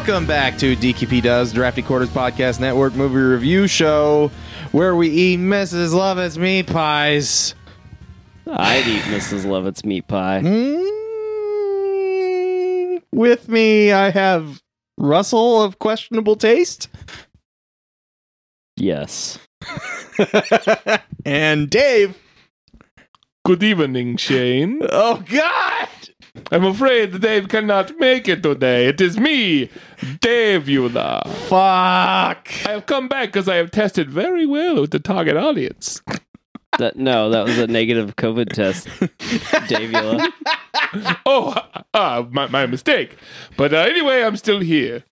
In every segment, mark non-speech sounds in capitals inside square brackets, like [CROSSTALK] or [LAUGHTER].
Welcome back to DQP Does Drafty Quarters Podcast Network movie review show, where we eat Mrs. Lovett's meat pies. I'd eat Mrs. Lovett's meat pie. Mm, with me, I have Russell of questionable taste Yes. [LAUGHS] and Dave. Good evening, Shane. Oh God! I'm afraid Dave cannot make it today. It is me, Davula. Fuck! I have come back because I have tested very well with the target audience. That no, that was a negative COVID test, Dave Davula. [LAUGHS] Oh, ah, my, my mistake. But uh, anyway, I'm still here.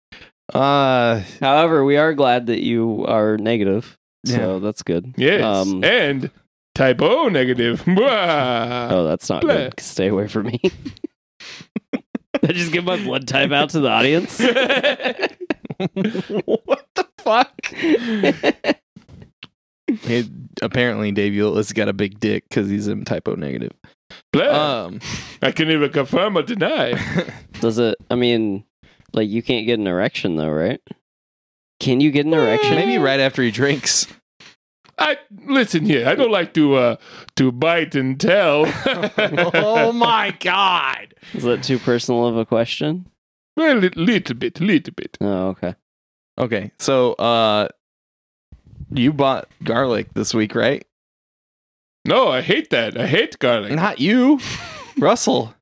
Uh, However, we are glad that you are negative, so that's good. Yes. Um, and type O negative. Mwah. oh, that's not Bleh. good. Stay away from me. [LAUGHS] I just give my blood type out to the audience. [LAUGHS] what the fuck? Hey, apparently, Davula's got a big dick because he's in type O negative. Bleh. Um, I can neither confirm or deny. [LAUGHS] Does it? I mean, like you can't get an erection though, right? Can you get an erection? maybe right after he drinks. I listen here. I don't like to uh to bite and tell. [LAUGHS] oh my god! Is that too personal of a question? well, a little bit, a little bit. Oh, okay. Okay, so uh, you bought garlic this week, right? No, I hate that. I hate garlic. Not you, [LAUGHS] Russell.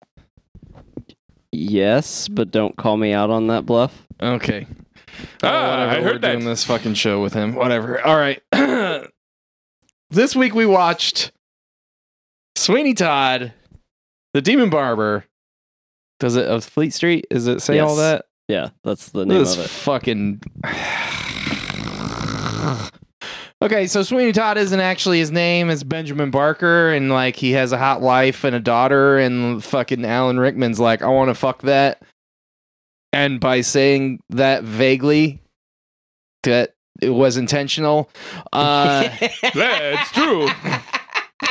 Yes, but don't call me out on that bluff. Okay. Ah, whatever, I heard we're that. doing this fucking show with him. Whatever. All right. [CLEARS THROAT] this week we watched Sweeney Todd, the Demon Barber. Does it of Fleet Street? Is it say all that? Yeah, that's the name This of it. fucking. [SIGHS] okay, so Sweeney Todd isn't actually his name. It's Benjamin Barker, and like he has a hot wife and a daughter, and fucking Alan Rickman's like, I want to fuck that. And by saying that vaguely, that it was intentional. Uh, [LAUGHS] That's true.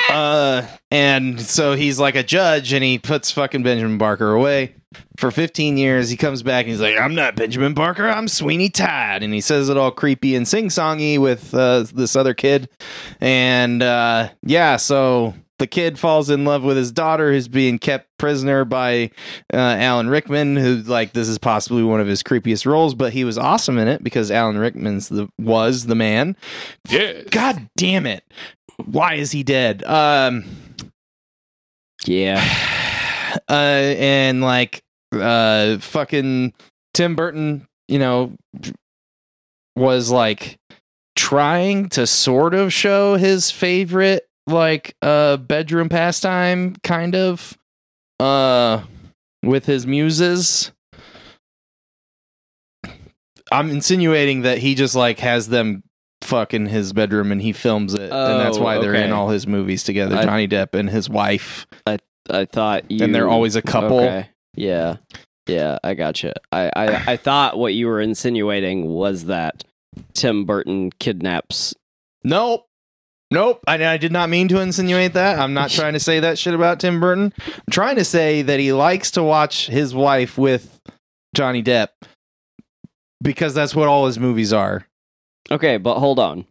uh, and so he's like a judge, and he puts fucking Benjamin Barker away for 15 years. He comes back and he's like, "I'm not Benjamin Barker. I'm Sweeney Todd," and he says it all creepy and sing songy with uh, this other kid. And uh, yeah, so the kid falls in love with his daughter, who's being kept prisoner by uh, Alan Rickman, who like this is possibly one of his creepiest roles, but he was awesome in it because Alan Rickman's the was the man. Yes. God damn it. Why is he dead? Um Yeah. [SIGHS] uh and like uh fucking Tim Burton, you know, was like trying to sort of show his favorite like a bedroom pastime kind of uh with his muses. I'm insinuating that he just like has them fuck in his bedroom and he films it and that's Oh, why they're in all his movies together I- Johnny Depp and his wife I thought you and they're always a couple Okay. Yeah. Yeah, I gotcha. I, I I [SIGHS] thought what you were insinuating was that Tim Burton kidnaps Nope. Nope. I, I did not mean to insinuate that. I'm not [LAUGHS] trying to say that shit about Tim Burton. I'm trying to say that he likes to watch his wife with Johnny Depp because that's what all his movies are. Okay, but hold on.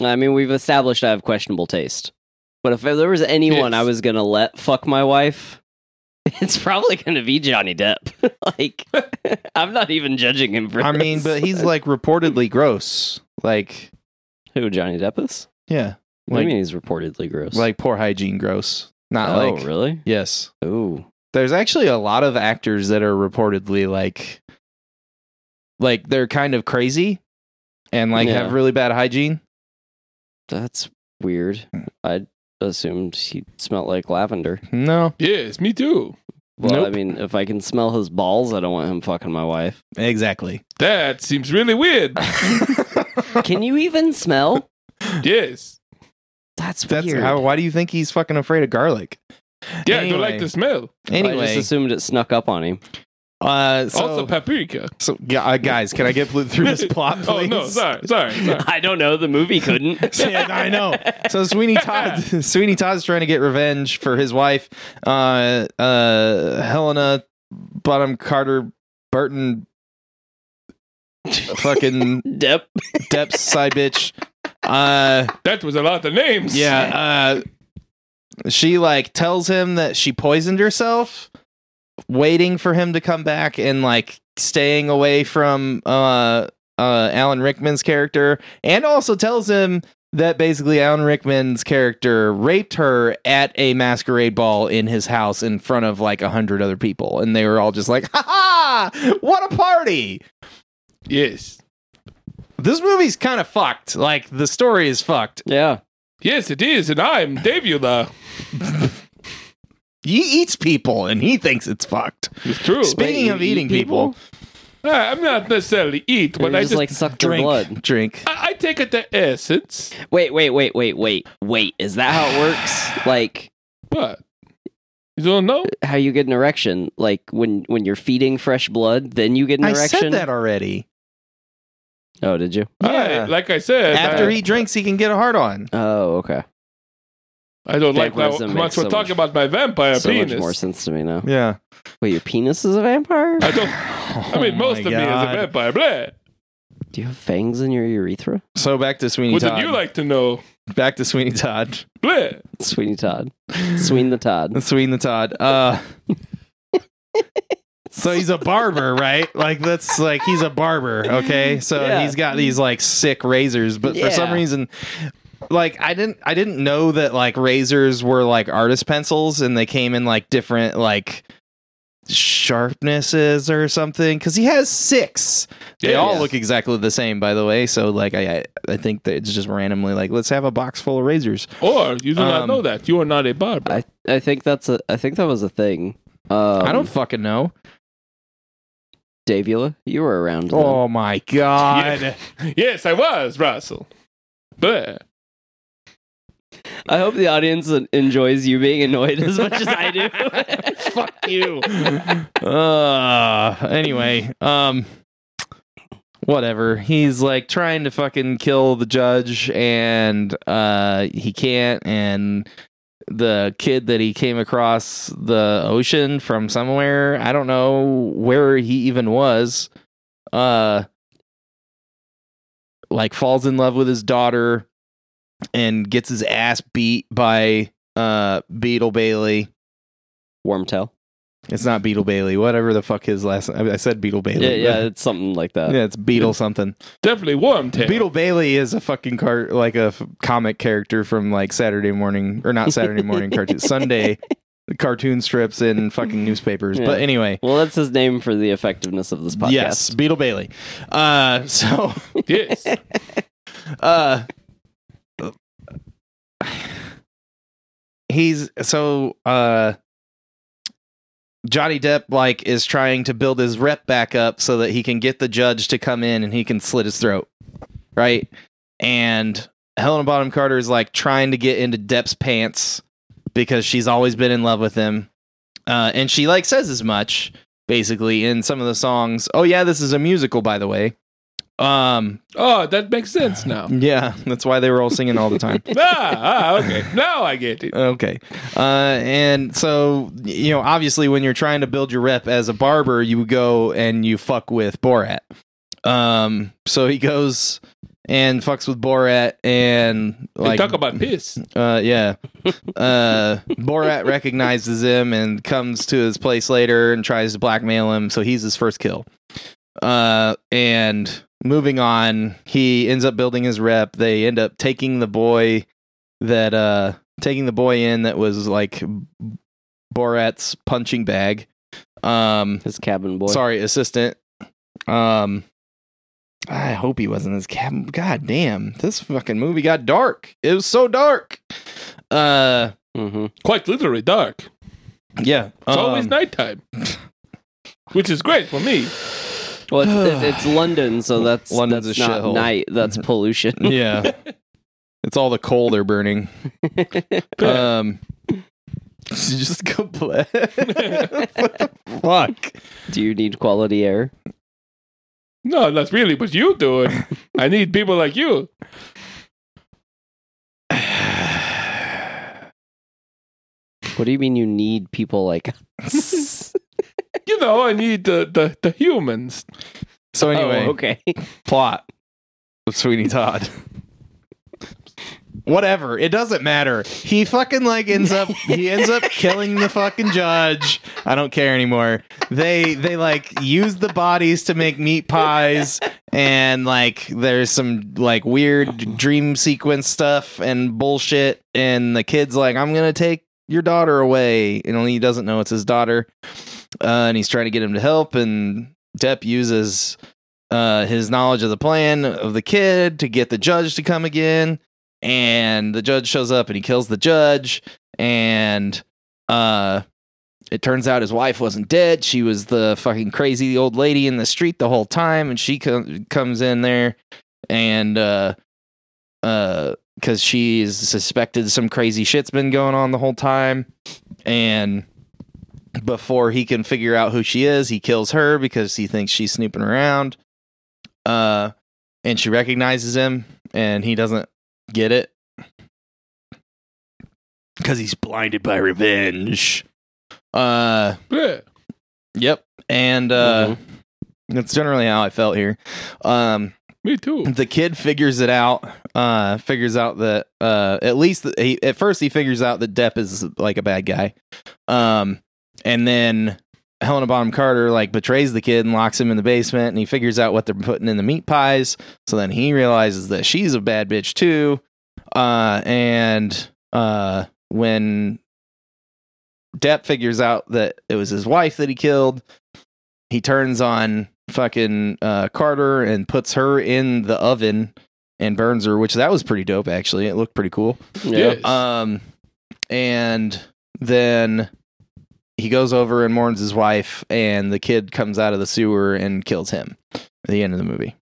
I mean, we've established I have questionable taste. But if there was anyone Yes. I was gonna let fuck my wife, [LAUGHS] it's probably gonna be Johnny Depp. [LAUGHS] like, I'm not even judging him for. I mean, but he's like reportedly gross. Like, who Johnny Depp is? yeah. What do you mean he's reportedly gross? like poor hygiene gross. Not like oh, like, really? yes. Ooh, There's actually a lot of actors that are reportedly like, like they're kind of crazy and like Yeah. have really bad hygiene. that's weird. Hmm. I assumed he smelled like lavender. No, Yes, me too. Well, I mean, if I can smell his balls, I don't want him fucking my wife. exactly. That seems really weird. [LAUGHS] Can you even smell? yes. That's, That's weird. how. Why do you think he's fucking afraid of garlic? Yeah, I don't like the smell. Anyway, I Anyway, just assumed it snuck up on him. uh, so, also paprika. so yeah, uh, guys, can I get through this [LAUGHS] plot, please? oh no, sorry, sorry, [LAUGHS] sorry. I don't know. The movie couldn't. [LAUGHS] Yeah, I know. So Sweeney Todd, Sweeney Todd's trying to get revenge for his wife, uh, uh, Helena Bonham Carter Burton [LAUGHS] fucking Depp, Depp's side bitch. Uh That was a lot of names. yeah, uh she like tells him that she poisoned herself waiting for him to come back and like staying away from uh uh Alan Rickman's character and also tells him that basically Alan Rickman's character raped her at a masquerade ball in his house in front of like a hundred other people and they were all just like ha ha what a party Yes. this movie's kind of fucked like the story is fucked Yeah. Yes, it is, and I'm Davula. [LAUGHS] he eats people and he thinks it's fucked It's true. Speaking Wait, of eating eat people, Ah, I'm not necessarily eat, but you I just, just like suck their drink, blood. drink. I, I take it to essence. Wait, wait, wait, wait, wait, wait. Is that how it works? [SIGHS] Like What? You don't know? how you get an erection? Like when when you're feeding fresh blood, then you get an I erection. said that already. Oh, did you? Yeah. I, like I said, After I, he drinks, he can get a hard on. Oh, okay. I don't like how Vampirism much makes we're so talking much- about my vampire so penis. much more sense to me now. Yeah. Wait, your penis is a vampire? I don't. I mean, [LAUGHS] most of me is a vampire. Blah. Do you have fangs in your urethra? So back to Sweeney Todd. What Todd. would you like to know? Back to Sweeney Todd. Blah. Sweeney Todd. Sween the Todd. [LAUGHS] Sweeney the Todd. Uh, [LAUGHS] so he's a barber, right? Like that's like he's a barber. Okay, so Yeah. he's got these like sick razors, but for some reason. Like I didn't, I didn't know that like razors were like artist pencils, and they came in like different like sharpnesses or something. Because he has six, they Yeah. all look exactly the same, by the way. So like I, I, I think that it's just randomly like let's have a box full of razors. Or you do not Um, know that you are not a barber. I I think that's a I think that was a thing. Um, I don't fucking know. Davula, you were around. then. Oh my god. [LAUGHS] yes, I was Russell. But I hope the audience enjoys you being annoyed as much as I do. [LAUGHS] Fuck you. [LAUGHS] uh anyway, um whatever. He's like trying to fucking kill the judge and uh he can't and the kid that he came across the ocean from somewhere, I don't know where he even was. Uh like falls in love with his daughter and gets his ass beat by uh Beetle Bailey. Wormtail. It's not Beetle Bailey. Whatever the fuck his last. I I said Beetle Bailey. Yeah, yeah, [LAUGHS] it's something like that. yeah. It's Beetle something. Definitely Wormtail. Beetle Bailey is a fucking car like a f- comic character from like Saturday morning or not Saturday [LAUGHS] morning cartoon Sunday cartoon strips in fucking newspapers. Yeah. But anyway, Well, that's his name for the effectiveness of this podcast. yes, Beetle Bailey. Uh, so [LAUGHS] Yes. uh [SIGHS] he's so uh Johnny Depp like is trying to build his rep back up so that he can get the judge to come in and he can slit his throat. Right? And Helena Bonham Carter is like trying to get into Depp's pants because she's always been in love with him. Uh, and she like says as much basically in some of the songs. Oh yeah, this is a musical by the way. Um Oh, that makes sense now. yeah, that's why they were all singing all the time. [LAUGHS] ah, ah, okay. Now I get it. Okay. Uh, and so, you know, obviously, when you're trying to build your rep as a barber, you go and you fuck with Borat. Um, so he goes and fucks with Borat, and They like, talk about piss. [LAUGHS] uh, yeah. Uh, Borat recognizes him and comes to his place later and tries to blackmail him. So he's his first kill. Uh, and moving on, he ends up building his rep. They end up taking the boy that, uh, taking the boy in that was like Borat's punching bag. Um, His cabin boy. sorry, assistant. Um, I hope he wasn't his cabin. God damn, this fucking movie got dark. It was so dark. Uh, hmm Quite literally dark. yeah. It's always um, nighttime. Which is great for me. Well, it's, it- it's [SIGHS] London, so that's London's that's a not shithole. night. That's pollution. [LAUGHS] Yeah. it's all the coal they're burning. [LAUGHS] Um, [LAUGHS] just go play. what the fuck? Do you need quality air? No, not really, but you do it. I need people like you. What do you mean you need people like? You know, I need the, the, the humans. So oh, anyway, Oh, okay. [LAUGHS] plot of Sweeney Todd. Whatever, it doesn't matter. He fucking like ends up he ends up [LAUGHS] killing the fucking judge. I don't care anymore. They they like use the bodies to make meat pies and like there's some like weird dream sequence stuff and bullshit and the kid's like I'm going to take your daughter away and only he doesn't know it's his daughter. Uh, and he's trying to get him to help and Depp uses uh, his knowledge of the plan of the kid to get the judge to come again. And the judge shows up and he kills the judge. And uh, it turns out his wife wasn't dead. She was the fucking crazy old lady in the street the whole time. And she co- comes in there and uh, uh, because she's suspected some crazy shit's been going on the whole time. And before he can figure out who she is, he kills her because he thinks she's snooping around. Uh, and she recognizes him, and he doesn't get it because he's blinded by revenge. Uh, Yeah. yep, and uh, that's generally how I felt here. Um, Me too. the kid figures it out uh figures out that uh at least he, at first he figures out that depp is like a bad guy um and then helena bonham carter like betrays the kid and locks him in the basement and he figures out what they're putting in the meat pies so then he realizes that she's a bad bitch too uh and uh when depp figures out that it was his wife that he killed he turns on fucking uh, Carter and puts her in the oven and burns her, which that was pretty dope actually. It looked pretty cool. Yeah. Um, and then he goes over and mourns his wife, and the kid comes out of the sewer and kills him at the end of the movie.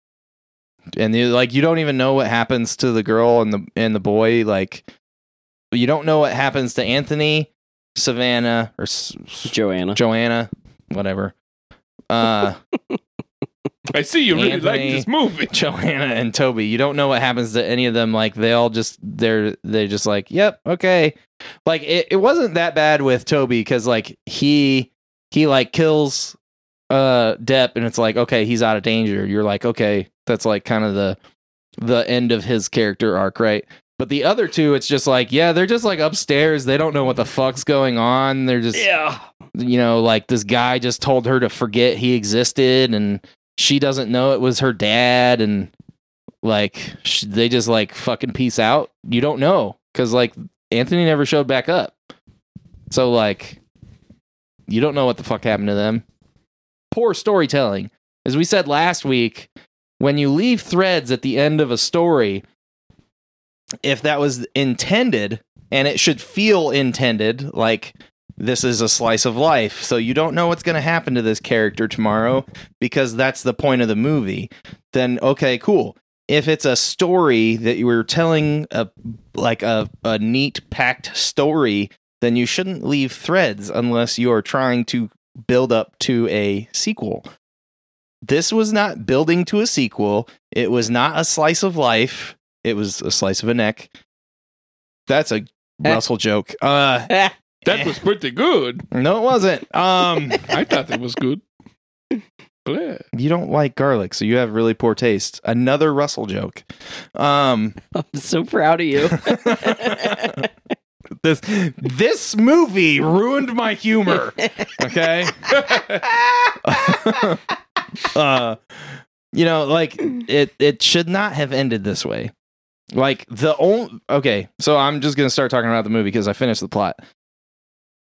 And you like you don't even know what happens to the girl and the and the boy. Like you don't know what happens to Anthony, Savannah, or S- S- Joanna. Joanna, whatever. Uh, [LAUGHS] I see you really like this movie. [LAUGHS] Joanna and Toby. You don't know what happens to any of them. Like they all just they're they're just like, yep, okay. Like it, it wasn't that bad with Toby because like he he like kills uh Depp and it's like, okay, he's out of danger. You're like, okay, that's like kind of the the end of his character arc, right? But the other two, it's just like, yeah, they're just like upstairs. They don't know what the fuck's going on. They're just Yeah. you know, like this guy just told her to forget he existed and she doesn't know it was her dad and like sh- they just like fucking peace out. You don't know cuz like Anthony never showed back up. So like you don't know what the fuck happened to them. Poor storytelling. As we said last week, when you leave threads at the end of a story, if that was intended and it should feel intended like this is a slice of life. So you don't know what's going to happen to this character tomorrow because that's the point of the movie. Then okay, cool. If it's a story that you were telling a like a, a neat packed story, then you shouldn't leave threads unless you are trying to build up to a sequel. This was not building to a sequel. It was not a slice of life. It was a slice of a neck. That's a Russell joke. Uh [LAUGHS] That was pretty good. no, it wasn't. Um, [LAUGHS] I thought it was good. Yeah. you don't like garlic, so you have really poor taste. Another Russell joke. Um, [LAUGHS] I'm so proud of you. [LAUGHS] this this movie ruined my humor. Okay. uh, you know, like it it should not have ended this way. Like the only okay, so I'm just gonna start talking about the movie because I finished the plot.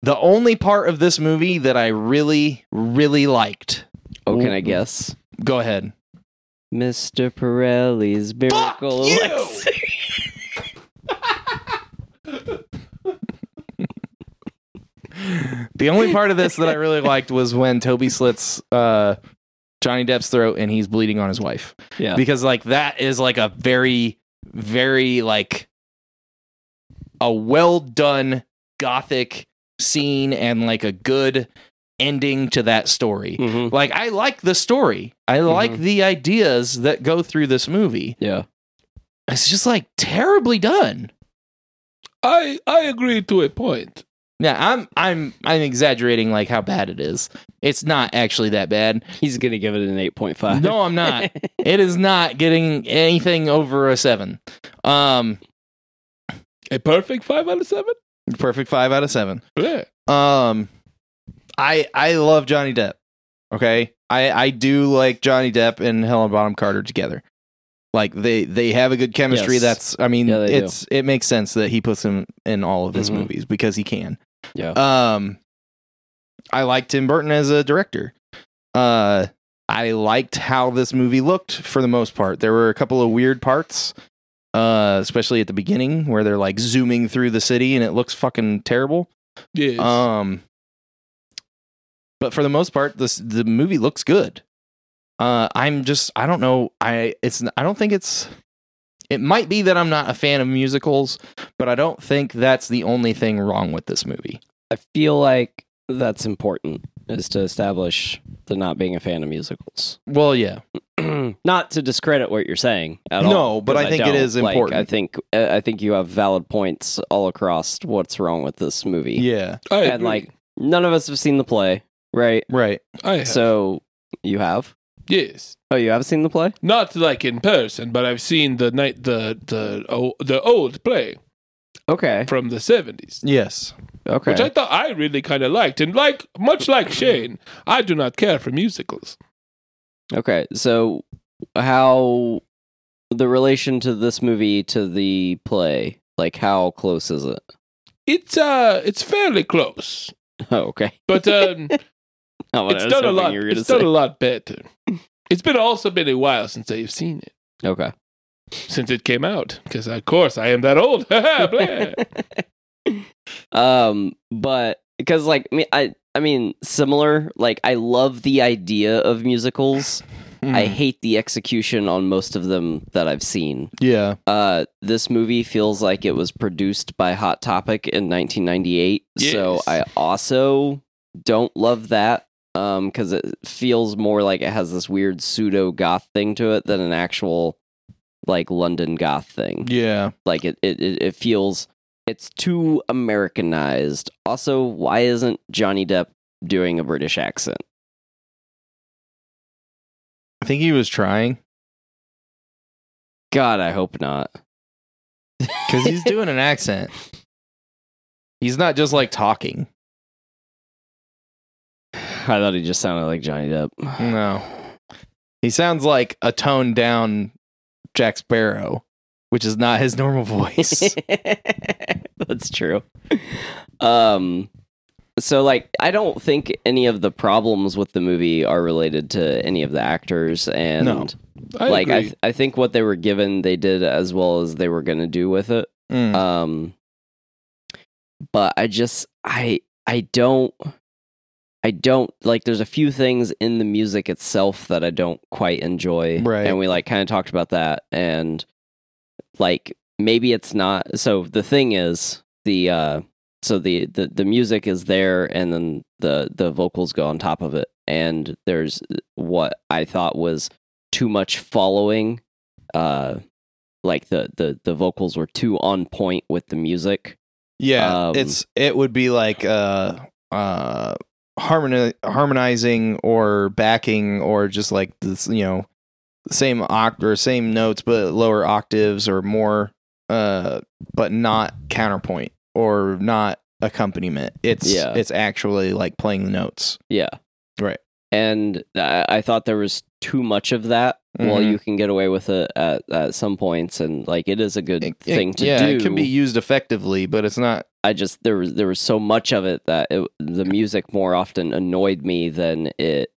The only part of this movie that I really, really liked. oh, can I guess? Go ahead. Mr. Pirelli's miracle elixir. [LAUGHS] The only part of this that I really liked was when Toby slits uh, Johnny Depp's throat and he's bleeding on his wife. Yeah. Because like that is like a very, very like a well done gothic scene and like a good ending to that story. Mhm. Like I like the story. I like Mhm. the ideas that go through this movie. Yeah. It's just like terribly done. I I agree to a point. Yeah, I'm I'm I'm exaggerating like how bad it is. It's not actually that bad. He's gonna give it an eight point five. No, I'm not. [LAUGHS] it is not getting anything over a seven. Um, A perfect five out of seven. Perfect five out of seven. Yeah. Um, I I love Johnny Depp. Okay, I I do like Johnny Depp and Helen Bonham Carter together. Like they they have a good chemistry. Yes. That's I mean Yeah, they do. it's it makes sense that he puts him in all of his Mhm. movies because he can. Yeah. Um, I like Tim Burton as a director. Uh, I liked how this movie looked for the most part. There were a couple of weird parts, uh, especially at the beginning where they're like zooming through the city and it looks fucking terrible. Yes. Um, but for the most part, this the movie looks good. Uh, I'm just I don't know I it's I don't think it's it might be that I'm not a fan of musicals, but I don't think that's the only thing wrong with this movie. I feel like that's important is to establish the not being a fan of musicals. Well, yeah, [CLEARS THROAT] not to discredit what you're saying at all. No, but I think it don't. is Like, important. I think uh, I think you have valid points all across what's wrong with this movie. yeah, I and agree. like none of us have seen the play, right? right. I have. So you have? yes. Oh, you have seen the play? Not like in person, but I've seen the night the the oh, the old play Okay. from the seventies, Yes, Okay. which I thought I really kind of liked, and like much like Shane, I do not care for musicals. Okay, so how the relation to this movie to the play? Like, how close is it? It's uh, it's fairly close, [LAUGHS] Oh, okay. but um, [LAUGHS] Not it's done a lot. you were gonna It's done a lot better. It's been also been a while since I've seen it. Okay. Since it came out because of course I am that old. [LAUGHS] Um, but because like I mean, I I mean similar. Like, I love the idea of musicals. Hmm. I hate the execution on most of them that I've seen. yeah, Uh, this movie feels like it was produced by Hot Topic in 1998. So I also don't love that um because it feels more like it has this weird pseudo goth thing to it than an actual like London goth thing. yeah. Like it it it, feels it's too Americanized. Also, why isn't Johnny Depp doing a British accent? I think he was trying God, I hope not. because he's [LAUGHS] doing an accent. He's not just like talking. I thought he just sounded like Johnny Depp. No, he sounds like a toned down Jack Sparrow, which is not his normal [LAUGHS] voice. [LAUGHS] That's true. Um so like I don't think any of the problems with the movie are related to any of the actors and No. I like I th- I think what they were given they did as well as they were going to do with it. Mm. Um but I just I I don't I don't like there's a few things in the music itself that I don't quite enjoy. Right. And we like kind of talked about that and like maybe it's not so the thing is the uh so the the, the music is there and then the the vocals go on top of it and there's what I thought was too much following uh like the the the vocals were too on point with the music Yeah, Um, it's it would be like uh uh harmoni- harmonizing or backing or just like this, you know, same oct or same notes but lower octaves or more uh but not counterpoint or not accompaniment. It's Yeah. it's actually like playing the notes. Yeah. Right. And I, I thought there was too much of that. While Mhm. you can get away with it at, at some points, and like it is a good It- it- thing to yeah, do. it can be used effectively, but it's not I just there was there was so much of it that it, the music more often annoyed me than it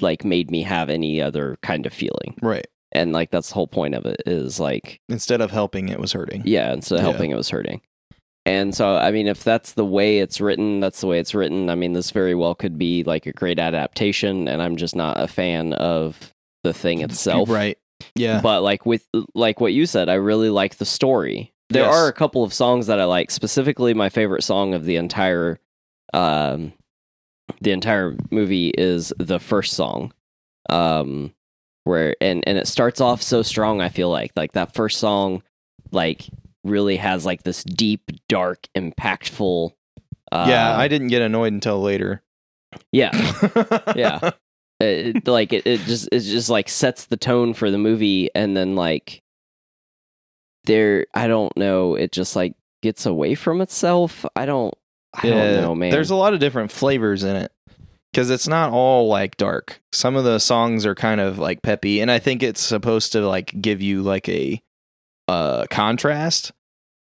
like made me have any other kind of feeling. right. And like that's the whole point of it is like Instead of helping, it was hurting. yeah, instead of Yeah. helping it was hurting. And so I mean if that's the way it's written, that's the way it's written. I mean this very well could be like a great adaptation and I'm just not a fan of the thing itself. Right. Yeah. But like with like what you said, I really like the story. There Yes. are a couple of songs that I like. Specifically, my favorite song of the entire um the entire movie is the first song. Um where and and it starts off so strong, I feel like. Like that first song like really has like this deep, dark, impactful Uh, yeah, Uh, I didn't get annoyed until later. yeah, [LAUGHS] yeah. It, it- like it, it just it just like sets the tone for the movie, and then like there, I don't know, it just like gets away from itself. I don't, I don't know, man. There's a lot of different flavors in it because it's not all like dark. Some of the songs are kind of like peppy, and I think it's supposed to like give you like a uh contrast.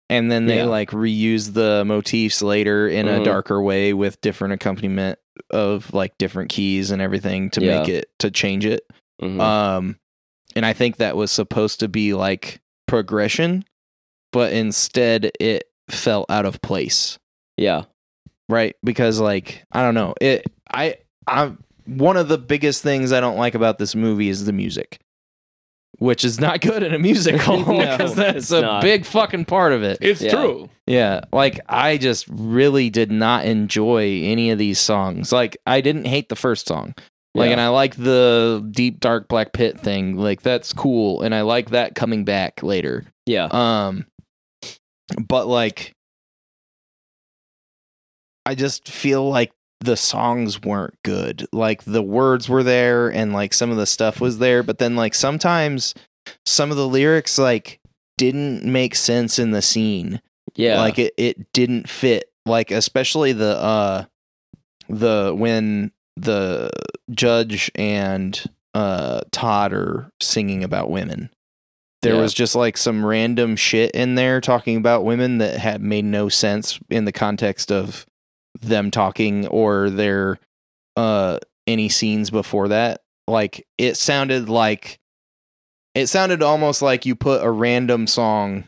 And then they Yeah. like reuse the motifs later in a Mhm. darker way with different accompaniment of like different keys and everything to Yeah. make it to change it. Mhm. Um, and I think that was supposed to be like progression, but instead it fell out of place yeah, right because like i don't know it i i'm one of the biggest things i don't like about this movie is the music which is not good in a musical [LAUGHS] No, because that's a not. big fucking part of it It's Yeah. true. yeah like i just really did not enjoy any of these songs like i didn't hate the first song like yeah. and i like the deep dark black pit thing like that's cool and i like that coming back later yeah, um, but like, I just feel like the songs weren't good. Like the words were there and like some of the stuff was there, but then like sometimes some of the lyrics like didn't make sense in the scene. yeah. Like it, it didn't fit. Like especially the uh the when the judge and uh Todd are singing about women. There Yeah. was just like some random shit in there talking about women that had made no sense in the context of them talking or their uh any scenes before that. Like it sounded like it sounded almost like you put a random song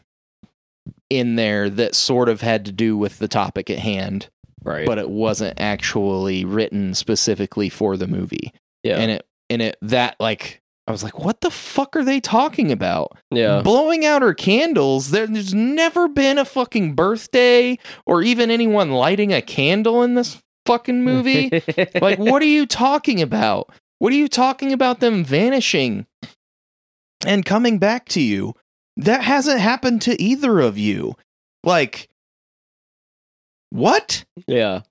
in there that sort of had to do with the topic at hand, right. but it wasn't actually written specifically for the movie. yeah, And it and it that like I was like, what the fuck are they talking about? yeah, Blowing out her candles. There- There's never been a fucking birthday or even anyone lighting a candle in this fucking movie. [LAUGHS] like, what are you talking about? What are you talking about them vanishing and coming back to you? That hasn't happened to either of you. Like, what? Yeah.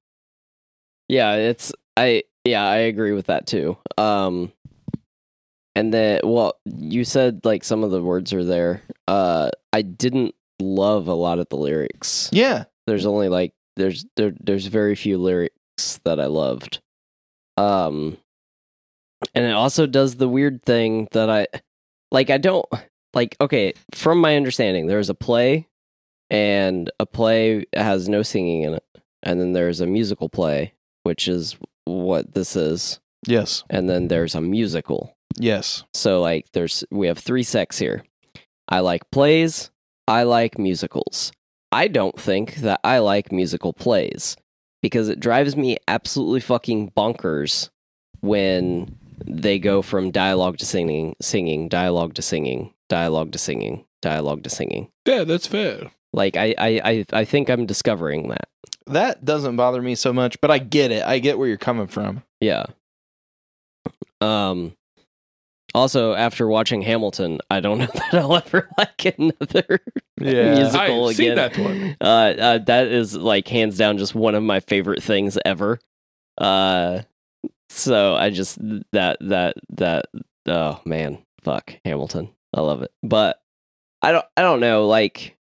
Yeah, it's I yeah, I agree with that too. Um and then well, you said like some of the words are there. Uh I didn't love a lot of the lyrics. Yeah. There's only like there's there there's very few lyrics that I loved. Um and it also does the weird thing that I like I don't like okay, from my understanding, there's a play and a play has no singing in it. And then there's a musical play, which is what this is. Yes. And then there's a musical. Yes. So like there's we have three sects here. I like plays, I like musicals. I don't think that I like musical plays because it drives me absolutely fucking bonkers when they go from dialogue to singing, singing, dialogue to singing, dialogue to singing, dialogue to singing. Yeah, that's fair. Like I I I, I think I'm discovering that. That doesn't bother me so much, but I get it. I get where you're coming from. Yeah. Um also after watching Hamilton, I don't [LAUGHS] know that I'll ever [LAUGHS] like another musical I've seen again. that one. Uh, uh that is like hands down just one of my favorite things ever. Uh so I just that that that oh man, fuck Hamilton. I love it. But I don't I don't know like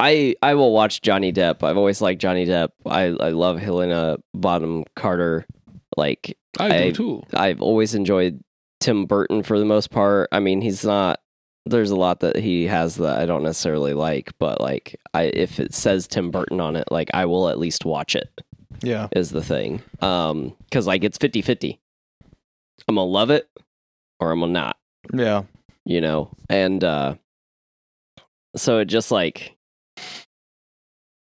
I I will watch Johnny Depp. I've always liked Johnny Depp. I I love Helena Bonham Carter. Like I, I- do too. I've always enjoyed Tim Burton for the most part. I mean, he's not. There's a lot that he has that I don't necessarily like, but like, I if it says Tim Burton on it, like I will at least watch it. Yeah. Is the thing, um, because like it's 50-50. I'm gonna love it, or I'm gonna not. Yeah. You know, and uh so it just like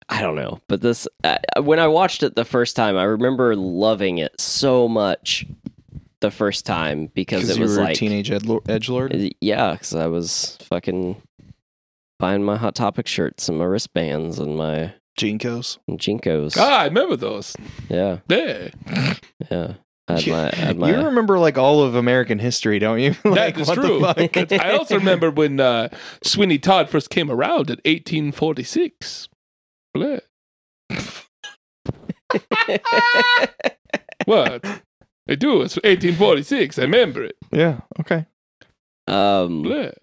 I don't know, but this uh, when I watched it the first time, I remember loving it so much the first time because Because it you was were like a teenage edge lord. uh, yeah, because I was fucking buying my Hot Topic shirts and my wristbands and my JNCOs. JNCOs. Ah, I remember those. Yeah, There. yeah. I had You- my, I had my, You remember like all of American history, don't you? [LAUGHS] like, that is what the true. fuck? I also [LAUGHS] remember when uh, Sweeney Todd first came around in 1846. Blah. [LAUGHS] What? I do. It's 1846. I remember it. Yeah. Okay. um, Bleh.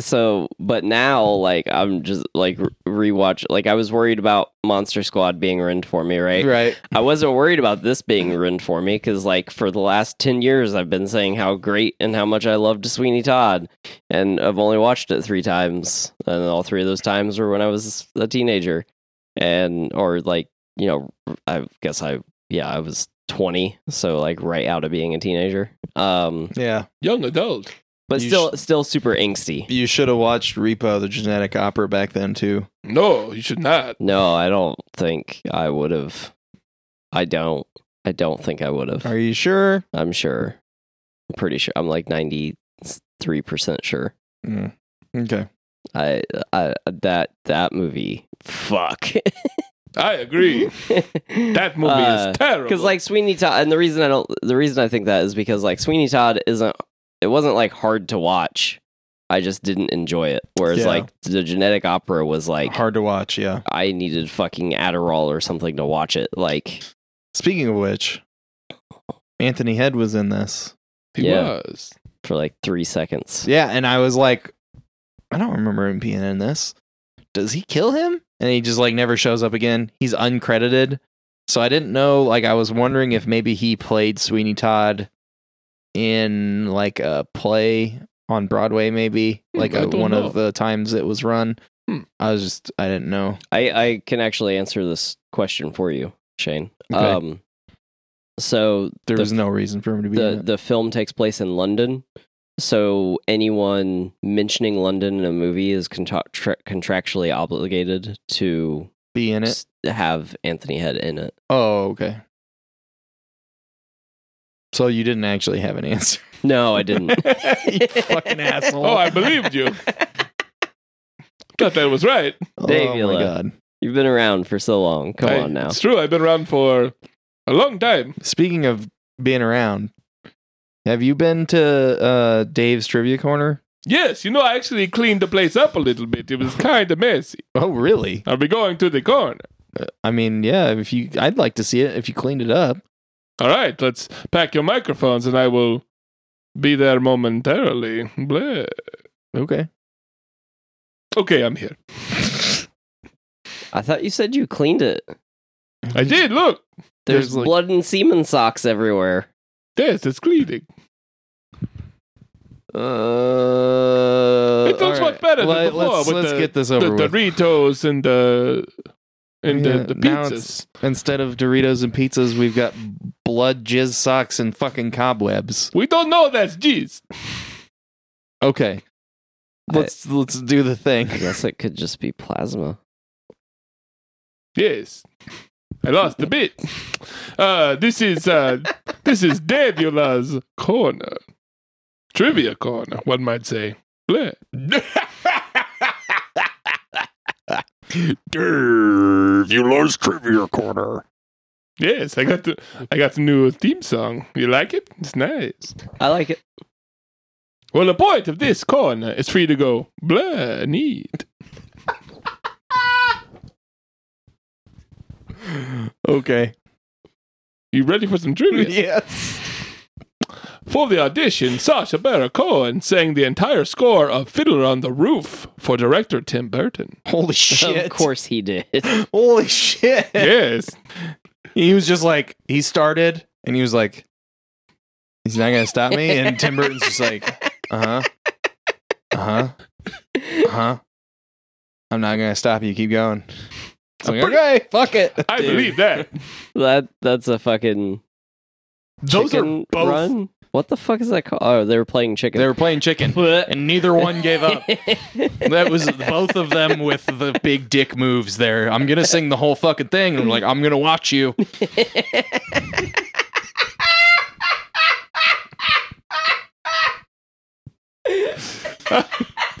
so but now like I'm just like re- rewatch. Like I was worried about Monster Squad being ruined for me, right? Right. I wasn't worried about this being ruined for me because, like, for the last 10 years, I've been saying how great and how much I loved Sweeney Todd. And I've only watched it three times. And all three of those times were when I was a teenager. And, or like, you know, I guess I, yeah, I was 20. So, like, right out of being a teenager. Um, Yeah. Young adult. but You still, still super angsty. You should have watched Repo, the genetic opera, back then too. No, you should not. No, I don't think I would have. I don't. I don't think I would have. Are you sure? I'm sure. I'm pretty sure. I'm like 93% sure. Mm. Okay. I, I that that movie fuck. [LAUGHS] I agree. [LAUGHS] That movie Uh, is terrible. Cuz like Sweeney Todd and the reason I don't the reason I think that is because like Sweeney Todd isn't it wasn't like hard to watch. I just didn't enjoy it. Whereas Yeah. like the genetic opera was like Hard to watch. Yeah. I needed fucking Adderall or something to watch it. Like Speaking of which, Anthony Head was in this. he yeah. was. for like 3 seconds. Yeah, and I was like, I don't remember him being in this. Does he kill him? And he just like never shows up again. He's uncredited. So I didn't know. Like I was wondering if maybe he played Sweeney Todd in like a play on Broadway, maybe Hmm, like I a, don't one know. of the times it was run. Hmm. I was just I didn't know. I, I can actually answer this question for you, Shane. Okay. Um, so There the, was no reason for him to be the the film takes place in London. So anyone mentioning London in a movie is contra- contractually obligated to be in it. s- have Anthony Head in it. Oh, okay. So you didn't actually have an answer. [LAUGHS] No, I didn't. [LAUGHS] you fucking asshole. Oh, I believed you. [LAUGHS] Thought that was right. Oh my god. You've been around for so long. Come I- on now. It's true. I've been around for a long time. Speaking of being around, have you been to uh, Dave's Trivia Corner? Yes, you know, I actually cleaned the place up a little bit. It was [LAUGHS] kind of messy. Oh, really? I'll be going to the corner. I mean, yeah. If you, I'd like to see it if you cleaned it up. All right, let's pack your microphones and I will be there momentarily. Bleh. Okay. Okay, I'm here. I thought you said you cleaned it. I did, look. There's, There's, like- blood and semen socks everywhere. Yes, is cleaning. Uh, It looks all much better than before Let's, with let's the- get this The over with. Doritos and the and Yeah, the, the pizzas. Instead of Doritos and pizzas, we've got blood, jizz socks, and fucking cobwebs. We don't know that's G's. Okay. Let's let's do the thing. I guess it could just be plasma. Yes. I lost a bit. Uh, this is uh, this is Davula's corner, trivia corner, one might say. Bleh. Dave, you lost Trivia Corner. Yes, I got the I got the new theme song. You like it? It's nice. I like it. Well, the point of this corner is for you to go blah neat. Okay. You ready for some trivia? yes. For the audition, Sacha Baron Cohen sang the entire score of Fiddler on the Roof for director Tim Burton. Holy shit. Of course he did. Holy shit. Yes. He was just like he started and he was like, He's not gonna stop me. And Tim Burton's just like, uh-huh. Uh-huh. Uh-huh. I'm not gonna stop you. Keep going. It's like, okay, fuck it. [LAUGHS] I Dude. believe that. that that's a fucking Those are both run. What the fuck is that called? Oh, they were playing chicken. they were playing chicken. [LAUGHS] And neither one gave up. [LAUGHS] That was both of them with the big dick moves there. I'm gonna sing the whole fucking thing. And I'm like, I'm gonna watch you.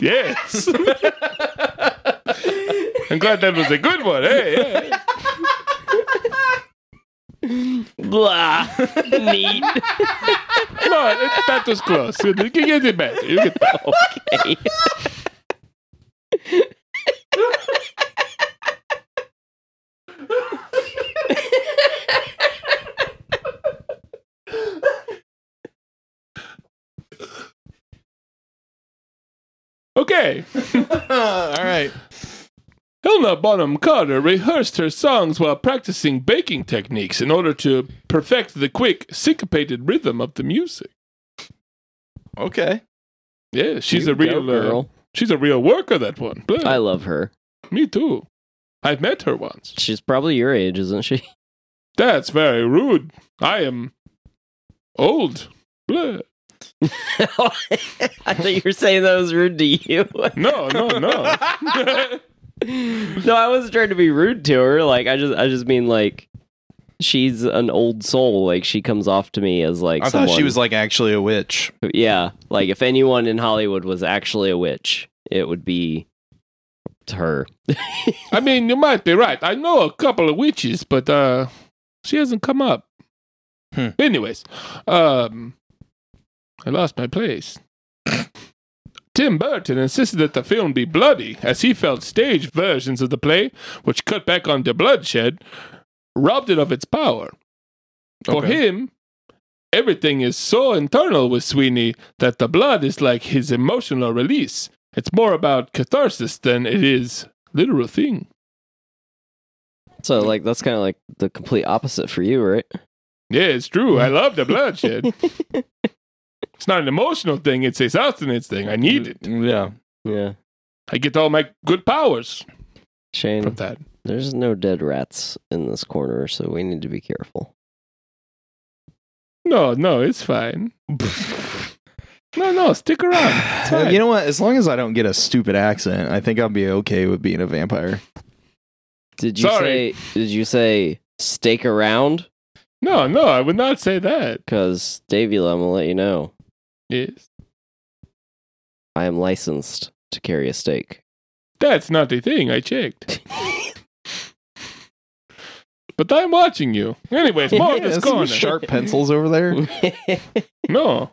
Yes. I'm glad that was a good one. Hey, hey. Blah. Neat. no, it, that was close. You can get it better. You can tell. okay. Okay. [LAUGHS] All right. Helena Bonham Carter rehearsed her songs while practicing baking techniques in order to perfect the quick, syncopated rhythm of the music. Okay. Yeah, she's You a real go, uh, girl. she's a real worker. That one. Blah. I love her. Me too. I've met her once. She's probably your age, isn't she? [LAUGHS] That's very rude. I am old. Blah. [LAUGHS] I thought you were saying that was rude to you. No, no, no. [LAUGHS] no, I wasn't trying to be rude to her. Like I just I just mean like she's an old soul. Like she comes off to me as like I thought she was like actually a witch. yeah. Like if anyone in Hollywood was actually a witch, it would be to her. I mean, you might be right. I know a couple of witches, but uh, she hasn't come up. Hmm. Anyways, um, I lost my place. Tim Burton insisted that the film be bloody, as he felt staged versions of the play, which cut back on the bloodshed, robbed it of its power. For Okay. him, everything is so internal with Sweeney that the blood is like his emotional release. It's more about catharsis than it is literal thing. So like that's kind of like the complete opposite for you, right? Yeah, it's true. I love the bloodshed. [LAUGHS] it's not an emotional thing, it's a sustenance thing. I need it. Mm, yeah. Yeah. I get all my good powers from Shane, that. there's no dead rats in this corner, so we need to be careful. No, no, it's fine. [LAUGHS] No, no, stick around. It's [SIGHS] you know what? As long as I don't get a stupid accent, I think I'll be okay with being a vampire. Did you Sorry. say did you say stake around? no, no, I would not say that. Because Davula, I'm gonna let you know. Yes. I am licensed to carry a stake. That's not the thing. I checked. [LAUGHS] But I'm watching you. Anyways, [LAUGHS] more of Yeah, this some corner. sharp [LAUGHS] pencils over there. No.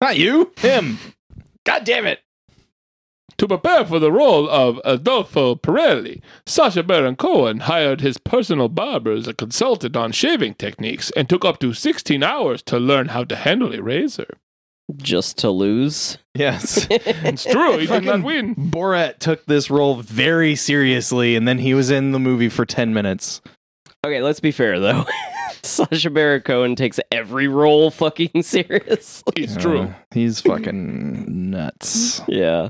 Not you, him. God damn it. To prepare for the role of Adolfo Pirelli, Sacha Baron Cohen hired his personal barber as a consultant on shaving techniques and took up to 16 hours to learn how to handle a razor. Just to lose. Yes. [LAUGHS] It's true, he did not win. Borat took this role very seriously, and then he was in the movie for 10 minutes. Okay, let's be fair though. [LAUGHS] Sacha Baron Cohen takes every role fucking [LAUGHS] seriously. It's true. Uh, he's fucking nuts. Yeah.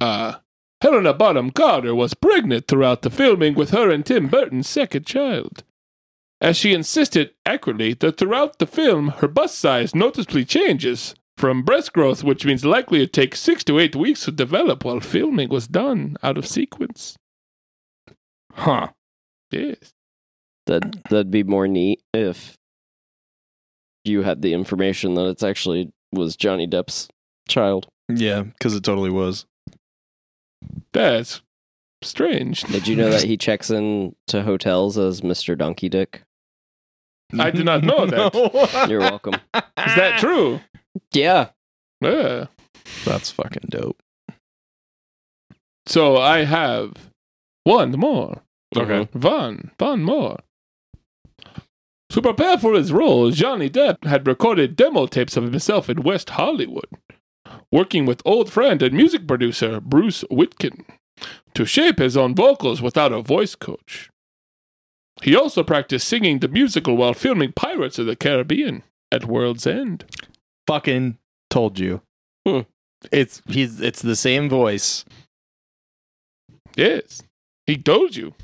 Uh, Helena Bonham Carter was pregnant throughout the filming with her and Tim Burton's second child. As she insisted accurately that throughout the film her bust size noticeably changes from breast growth, which means likely it takes six to eight weeks to develop while filming was done out of sequence. Huh. Yes. That that'd be more neat if you had the information that it's actually was Johnny Depp's child. Yeah, because it totally was. That's strange. Did you know that he checks in to hotels as Mr. Donkey Dick? I did not know that. [LAUGHS] You're welcome. Is that true? Yeah. Yeah. That's fucking dope. So I have one more. Okay. Mm-hmm. One, one more. To prepare for his role, Johnny Depp had recorded demo tapes of himself in West Hollywood, working with old friend and music producer Bruce Witkin to shape his own vocals without a voice coach. He also practiced singing the musical while filming Pirates of the Caribbean at World's End. Fucking told you. Hmm. It's he's it's the same voice. Yes, he told you.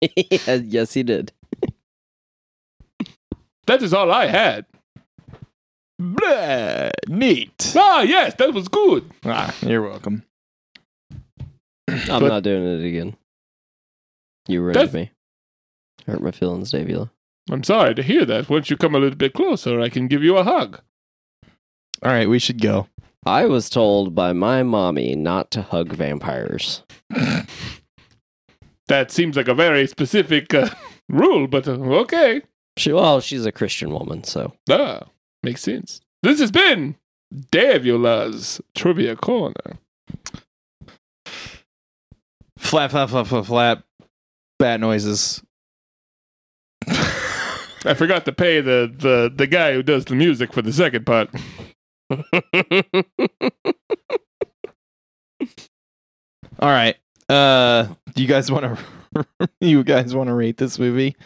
[LAUGHS] yes, he did. That is all I had. Blah, neat. Ah, yes, that was good. Ah, you're welcome. I'm But- not doing it again. You ruined That's- me. Hurt my feelings, Davula. I'm sorry to hear that. Once you come a little bit closer, I can give you a hug. All right, we should go. I was told by my mommy not to hug vampires. [LAUGHS] That seems like a very specific uh, [LAUGHS] rule, but uh, okay. She, well, she's a Christian woman, so Ah, makes sense. This has been Davula's Trivia Corner. Flap, flap, flap, flap, flap. Bat noises. I forgot to pay the, the, the guy who does the music for the second part. [LAUGHS] All right. Uh, do you guys want to? [LAUGHS] you guys want to rate this movie?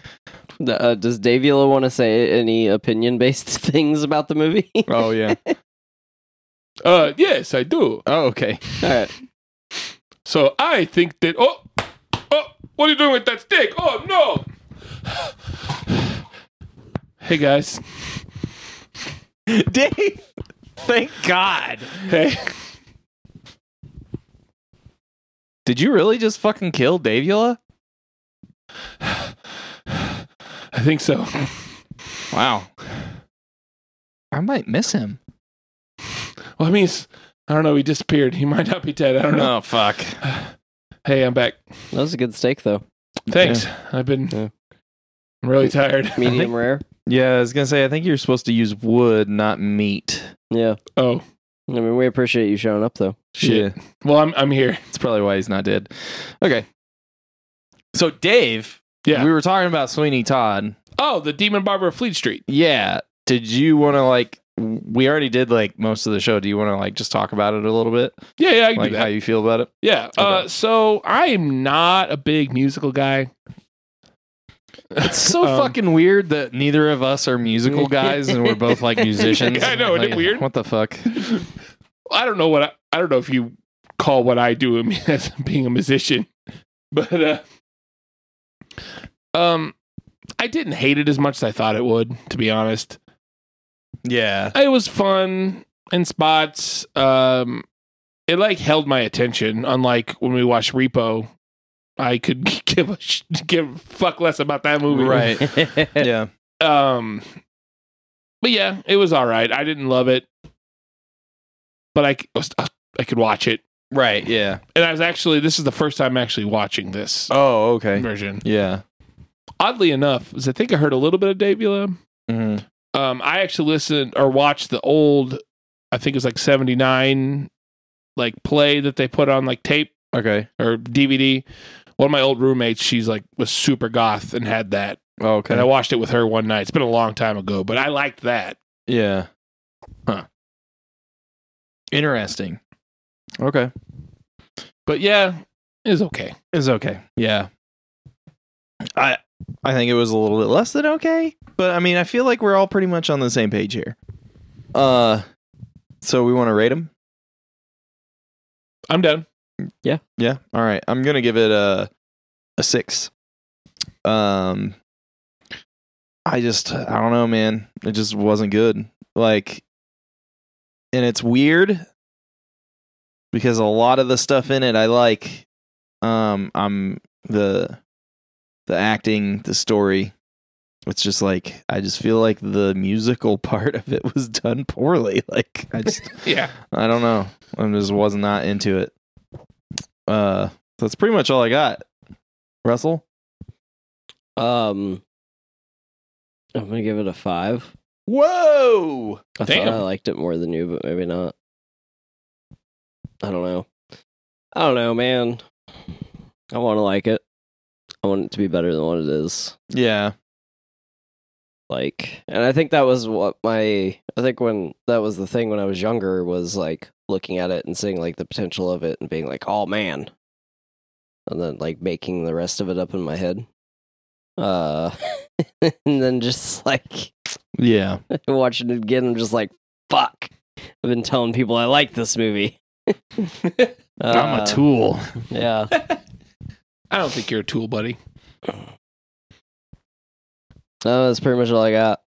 Uh, does Davula want to say any opinion based [LAUGHS] things about the movie? Oh yeah. Uh, yes, I do. oh okay. All right. So I think that. Oh, oh, what are you doing with that stick? Oh no! Hey guys. Dave. Thank God. Hey. Did you really just fucking kill Davula? I think so. Wow. I might miss him. Well, I mean, I don't know. He disappeared. He might not be dead. I don't know. Oh fuck. Hey, I'm back. That was a good steak, though. Thanks. I've been. Yeah. I'm really tired. Medium [LAUGHS] rare. Yeah, I was gonna say I think you're supposed to use wood, not meat. Yeah. Oh I mean, we appreciate you showing up, though. shit. Yeah, Well, I'm I'm here. that's probably why he's not dead. Okay. So Dave, Yeah. we were talking about Sweeney Todd. Oh, the Demon Barber of Fleet Street. Yeah. Did you want to like? We already did like most of the show. Do you want to like just talk about it a little bit, Yeah, yeah, I can like do how you feel about it? Yeah. Uh, so I am not a big musical guy. It's so [LAUGHS] Um, fucking weird that neither of us are musical [LAUGHS] guys and we're both like musicians. [LAUGHS] I know, isn't it weird? What the fuck? I don't know what I, I don't know if you call what I do as being a musician, but uh, um, I didn't hate it as much as I thought it would. To be honest, Yeah. it was fun in spots. Um, it like held my attention. Unlike when we watched Repo, I could [LAUGHS] give a sh- give a fuck less about that movie. Right. [LAUGHS] Yeah. Um, but yeah, it was all right. I didn't love it, but I I could watch it. Right. Yeah. And I was actually this is the first time actually watching this Oh, okay. version. Yeah. Oddly enough, is I think I heard a little bit of Davula. hmm Um, I actually listened or watched the old, I think it was like seventy nine, like play that they put on like tape Okay. or DVD. One of my old roommates, she's like was super goth and had that, Oh, okay. and I watched it with her one night. It's been a long time ago, but I liked that. Yeah. Huh. Interesting. Okay. But yeah, it was okay. It's okay. Yeah. I I think it was a little bit less than okay, but I mean, I feel like we're all pretty much on the same page here. Uh so we want to rate them? I'm done. Yeah. Yeah. All right. I'm going to give it a a 6. Um I just I don't know, man. It just wasn't good. Like and it's weird because a lot of the stuff in it I like um I'm the the acting, the story. It's just like I just feel like the musical [LAUGHS] part of it was done poorly. [LAUGHS] Like I just Yeah. I don't know. I just was not into it. Uh that's pretty much all I got. Russell? Um, I'm gonna give it a five. Whoa! I Damn. thought I liked it more than you, but maybe not. I don't know. I don't know, man. I want to like it. I want it to be better than what it is. Yeah. Like, and I think that was what my. I think when that was the thing when I was younger was like looking at it and seeing like the potential of it and being like, oh man, and then like making the rest of it up in my head. Uh, [LAUGHS] and then just like Yeah. [LAUGHS] watching it again, I'm just like, fuck. I've been telling people I like this movie. [LAUGHS] I'm Uh, a tool. Yeah. I don't think you're a tool, buddy. No, that's pretty much all I got.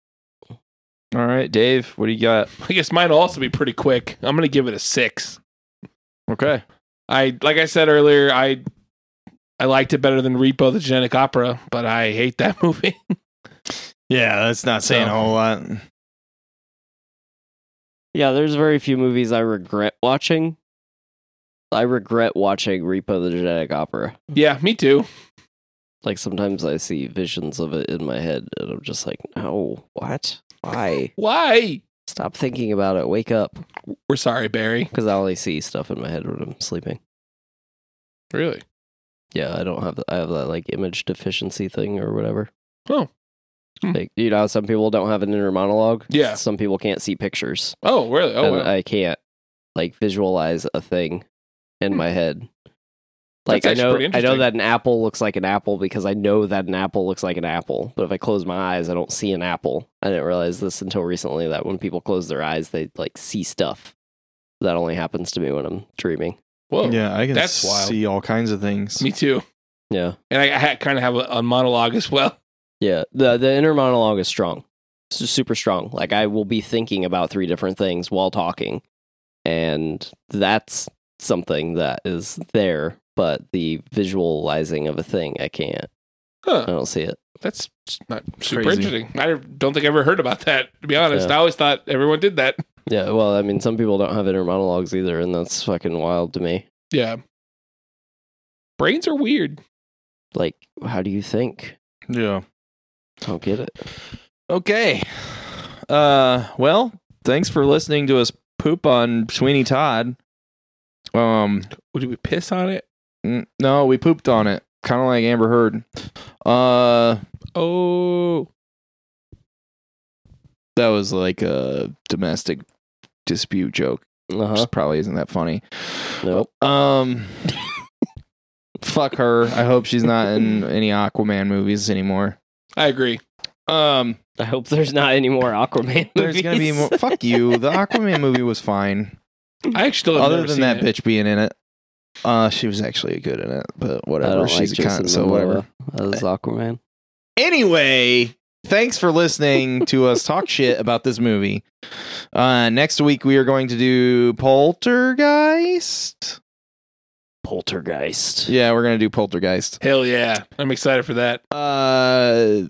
All right, Dave, what do you got? [LAUGHS] I guess mine will also be pretty quick. I'm gonna give it a six. Okay. I like I said earlier, I I liked it better than Repo the Genetic Opera, but I hate that [LAUGHS] movie. Yeah, that's not saying a whole lot. Yeah, there's very few movies I regret watching. I regret watching Repo the Genetic Opera. yeah, me too. Like sometimes I see visions of it in my head and I'm just like, no, what? Why? Why? Stop thinking about it. Wake up. We're sorry, Barry. Because I only see stuff in my head when I'm sleeping. Really? Yeah, I don't have I have that like image deficiency thing or whatever. Oh. Hmm. Like you know, some people don't have an inner monologue. Yeah. Some people can't see pictures. Oh, really? Oh, and wow. I can't like visualize a thing in Hmm. my head. Like I know, I know that an apple looks like an apple because I know that an apple looks like an apple. But if I close my eyes, I don't see an apple. I didn't realize this until recently that when people close their eyes, they like see stuff. That only happens to me when I'm dreaming. Whoa. yeah, I can that's wild. see all kinds of things. Me too. Yeah, And I, I kind of have a, a monologue as well. [LAUGHS] yeah. the The inner monologue is strong, it's just super strong. Like I will be thinking about three different things while talking, and that's something that is there. But the visualizing of a thing, I can't. I don't see it. That's not super Crazy. interesting. I don't think I ever heard about that, to be honest. Yeah. I always thought everyone did that. Yeah, well, I mean, some people don't have inner monologues either, and that's fucking wild to me. Yeah. Brains are weird. Like, how do you think? Yeah. I don't get it. Okay. Uh, well, thanks for listening to us poop on Sweeney Todd. Um, Would we piss on it? n- no, we pooped on it, kind of like Amber Heard. Uh, Oh. that was like a domestic dispute joke. Uh huh. Which probably isn't that funny. Nope. Um, [LAUGHS] fuck her. I hope she's not in any Aquaman movies anymore. I agree. Um, I hope there's not any more Aquaman. there's gonna be movies. more. Fuck you. The [LAUGHS] Aquaman movie was fine. I actually still have Other never than seen that it. bitch being in it. Uh, she was actually good in it, but I whatever. don't She's like a Jason cunt, so whatever. Momoa as Aquaman. Anyway, thanks for listening to us talk [LAUGHS] shit about this movie. Uh, next week we are going to do Poltergeist. Poltergeist. Yeah, we're gonna do Poltergeist. Hell yeah. I'm excited for that. Uh,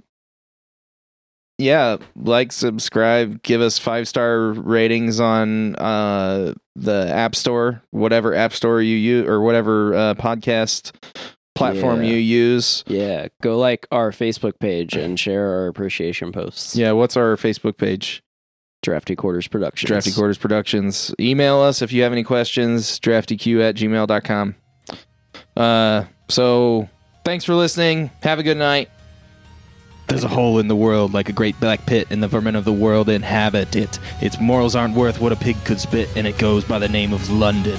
yeah, like, subscribe, give us five star ratings on uh the App Store, whatever App Store you use or whatever uh, podcast platform Yeah. you use. Yeah, go like our Facebook page and share our appreciation posts. Yeah, what's our Facebook page? Drafty Quarters Productions. Drafty Quarters Productions. Email us if you have any questions, draftyq at gmail.com. Uh, so thanks for listening. Have a good night. There's a hole in the world like a great black pit, and the vermin of the world inhabit it. Its morals aren't worth what a pig could spit, and it goes by the name of London.